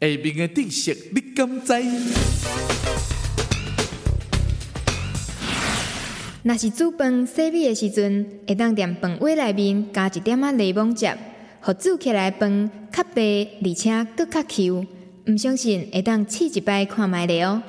下面的知识你敢知？若是煮饭洗米的时阵会当在饭锅内面加一点仔柠檬汁互煮起来饭较白而且佫较 q 毋相信会当试一摆看觅咧哦。